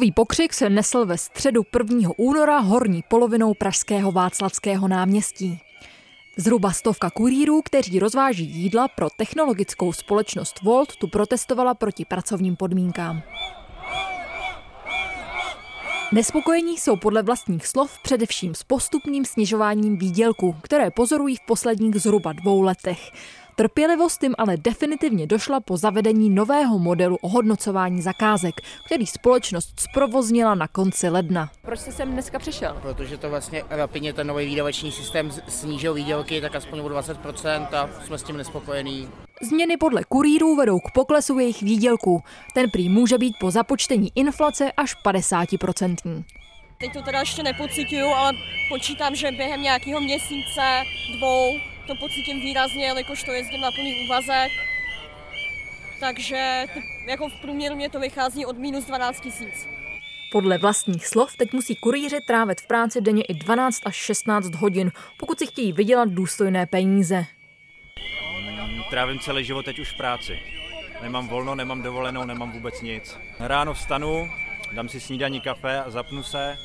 Nový pokřik se nesl ve středu 1. února horní polovinou pražského Václavského náměstí. Zhruba stovka kurýrů, kteří rozváží jídla pro technologickou společnost Volt, tu protestovala proti pracovním podmínkám. Nespokojení jsou podle vlastních slov především s postupným snižováním výdělku, které pozorují v posledních zhruba dvou letech. Trpělivost jim ale definitivně došla po zavedení nového modelu ohodnocování zakázek, který společnost zprovoznila na konci ledna. Proč jste sem dneska přišel? Protože to vlastně rapidně ten nový výdavační systém snížil výdělky tak aspoň o 20% a jsme s tím nespokojení. Změny podle kurýrů vedou k poklesu jejich výdělků. Ten prý může být po započtení inflace až 50%. Teď to teda ještě nepocituju, ale počítám, že během nějakého měsíce, dvou to pocítím výrazně, jelikož to jezdím na plný úvazek. Takže jako v průměru mě to vychází od minus 12 tisíc. Podle vlastních slov teď musí kurýři trávit v práci denně i 12 až 16 hodin, pokud si chtějí vydělat důstojné peníze. Trávím celý život teď už v práci. Nemám volno, nemám dovolenou, nemám vůbec nic. Ráno vstanu, dám si snídaní kafe a zapnu se,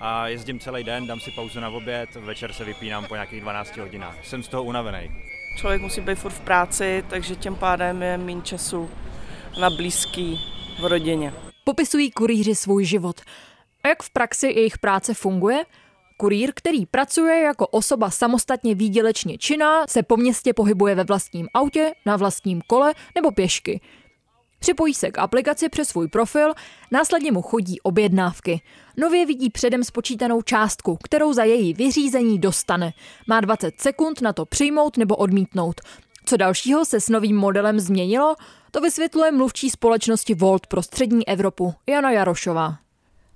a jezdím celý den, dám si pauzu na oběd, večer se vypínám po nějakých 12 hodinách. Jsem z toho unavený. Člověk musí být furt v práci, takže tím pádem je méně času na blízký v rodině. Popisují kurýři svůj život. A jak v praxi jejich práce funguje? Kurýr, který pracuje jako osoba samostatně výdělečně činná, se po městě pohybuje ve vlastním autě, na vlastním kole nebo pěšky. Připojí se k aplikaci přes svůj profil, následně mu chodí objednávky. Nově vidí předem spočítanou částku, kterou za její vyřízení dostane. Má 20 sekund na to přijmout nebo odmítnout. Co dalšího se s novým modelem změnilo, to vysvětluje mluvčí společnosti Volt pro střední Evropu Jana Jarošová.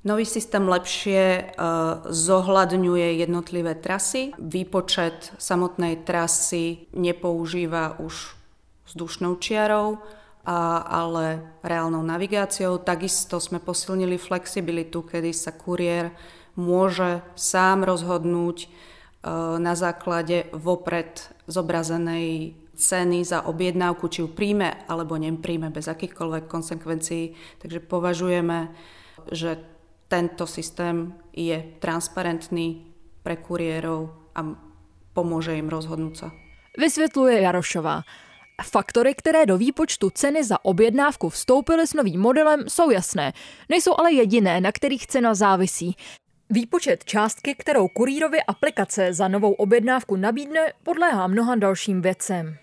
Nový systém lepšie uh, zohľadňuje jednotlivé trasy. Výpočet samotnej trasy nepoužíva už vzdušnou čiarou, a, ale reálnou navigáciou. Takisto sme posilnili flexibilitu, kedy sa kuriér môže sám rozhodnúť e, na základe vopred zobrazenej ceny za objednávku, či ju príjme alebo nepríjme bez akýchkoľvek konsekvencií. Takže považujeme, že tento systém je transparentný pre kuriérov a pomôže im rozhodnúť sa. Vysvětluje Jarošová. Faktory, které do výpočtu ceny za objednávku vstoupily s novým modelem, jsou jasné. Nejsou ale jediné, na kterých cena závisí. Výpočet částky, kterou kurýrově aplikace za novou objednávku nabídne, podléhá mnoha dalším věcem.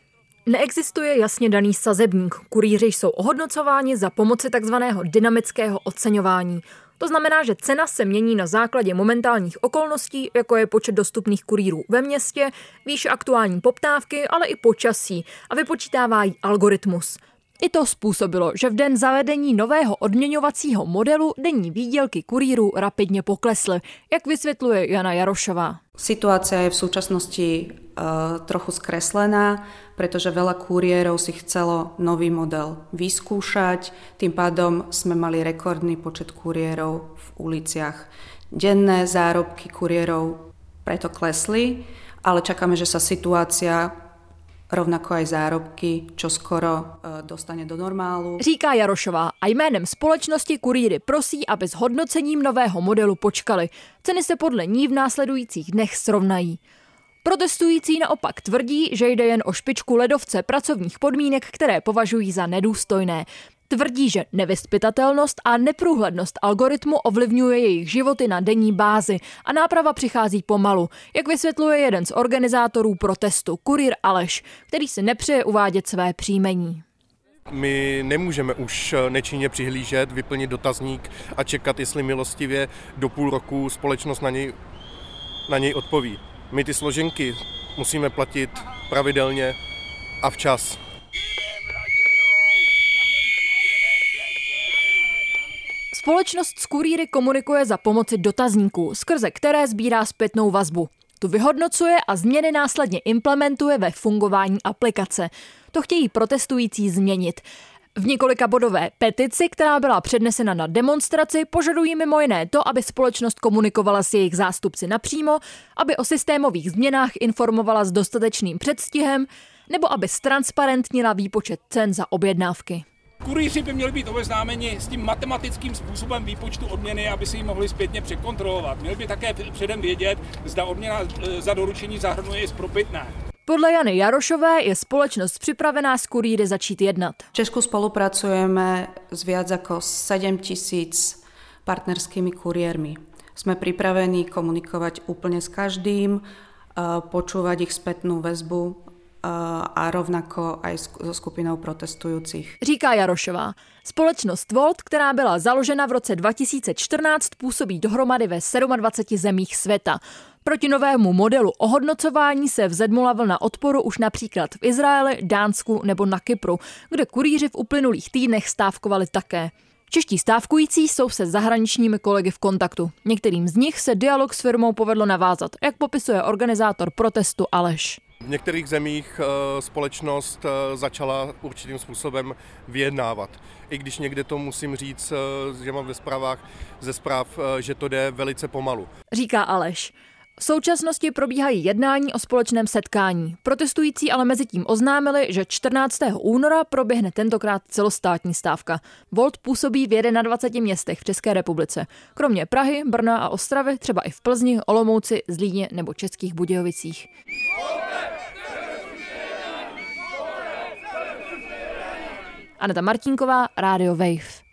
Neexistuje jasně daný sazebník. Kurýři jsou ohodnocováni za pomoci tzv. dynamického oceňování. To znamená, že cena se mění na základě momentálních okolností, jako je počet dostupných kurýrů ve městě, výše aktuální poptávky, ale i počasí a vypočítává jí algoritmus. I to způsobilo, že v den zavedení nového odměňovacího modelu denní výdělky kurýrů rapidně poklesly, jak vysvětluje Jana Jarošová. Situace je v současnosti uh, trochu skreslená, pretože veľa kuriérov si chcelo nový model vyskúšať. Tým pádom sme mali rekordný počet kuriérov v uliciach. Denné zárobky kuriérov preto klesli, ale čakáme, že sa situácia rovnako aj zárobky, čo skoro e, dostane do normálu. Říká Jarošová a jménem společnosti Kurýry prosí, aby s hodnocením nového modelu počkali. Ceny se podle ní v následujících dnech srovnají. Protestující naopak tvrdí, že jde jen o špičku ledovce pracovních podmínek, které považují za nedůstojné. Tvrdí, že nevyspytatelnost a neprůhlednost algoritmu ovlivňuje jejich životy na denní bázi a náprava přichází pomalu, jak vysvětluje jeden z organizátorů protestu, kurýr Aleš, který si nepřeje uvádět své příjmení. My nemůžeme už nečinně přihlížet, vyplnit dotazník a čekat, jestli milostivě do půl roku společnost na něj, na něj odpoví. My ty složenky musíme platit pravidelně a včas. Společnost s kurýry komunikuje za pomoci dotazníků, skrze které sbírá zpětnou vazbu. Tu vyhodnocuje a změny následně implementuje ve fungování aplikace. To chtějí protestující změnit. V několika bodové petici, která byla přednesena na demonstraci, požadují mimo jiné to, aby společnost komunikovala s jejich zástupci napřímo, aby o systémových změnách informovala s dostatečným předstihem, nebo aby ztransparentnila výpočet cen za objednávky. Kurýři by měli být obeznámeni s tím matematickým způsobem výpočtu odměny, aby si ji mohli zpětně překontrolovat. Měli by také předem vědět, zda odměna e, za doručení zahrnuje i zpropitné. Podle Jany Jarošové je společnost připravená s kurýry začít jednat. V Česku spolupracujeme s viac ako 7 tisíc partnerskými kuriérmi. Jsme připraveni komunikovat úplně s každým, počúvať ich spätnú väzbu a rovnako aj so skupinou protestujících. Říká Jarošová. Společnost Volt, která byla založena v roce 2014, působí dohromady ve 27 zemích světa. Proti novému modelu ohodnocování se vzedmula vlna odporu už například v Izraeli, Dánsku nebo na Kypru, kde kurýři v uplynulých týdnech stávkovali také. Čeští stávkující jsou se zahraničními kolegy v kontaktu. Některým z nich se dialog s firmou povedlo navázat, jak popisuje organizátor protestu Aleš. V některých zemích eh, společnost eh, začala určitým způsobem vyjednávat. I když někde to musím říct, eh, že mám ve zprávách ze zpráv, že to jde velice pomalu. Říká Aleš. V současnosti probíhají jednání o společném setkání. Protestující ale mezi tím oznámili, že 14. února proběhne tentokrát celostátní stávka. Volt působí v 21 městech v České republice. Kromě Prahy, Brna a Ostravy třeba i v Plzni, Olomouci, Zlíně nebo Českých Budějovicích. Aneta Martinková, Radio Wave.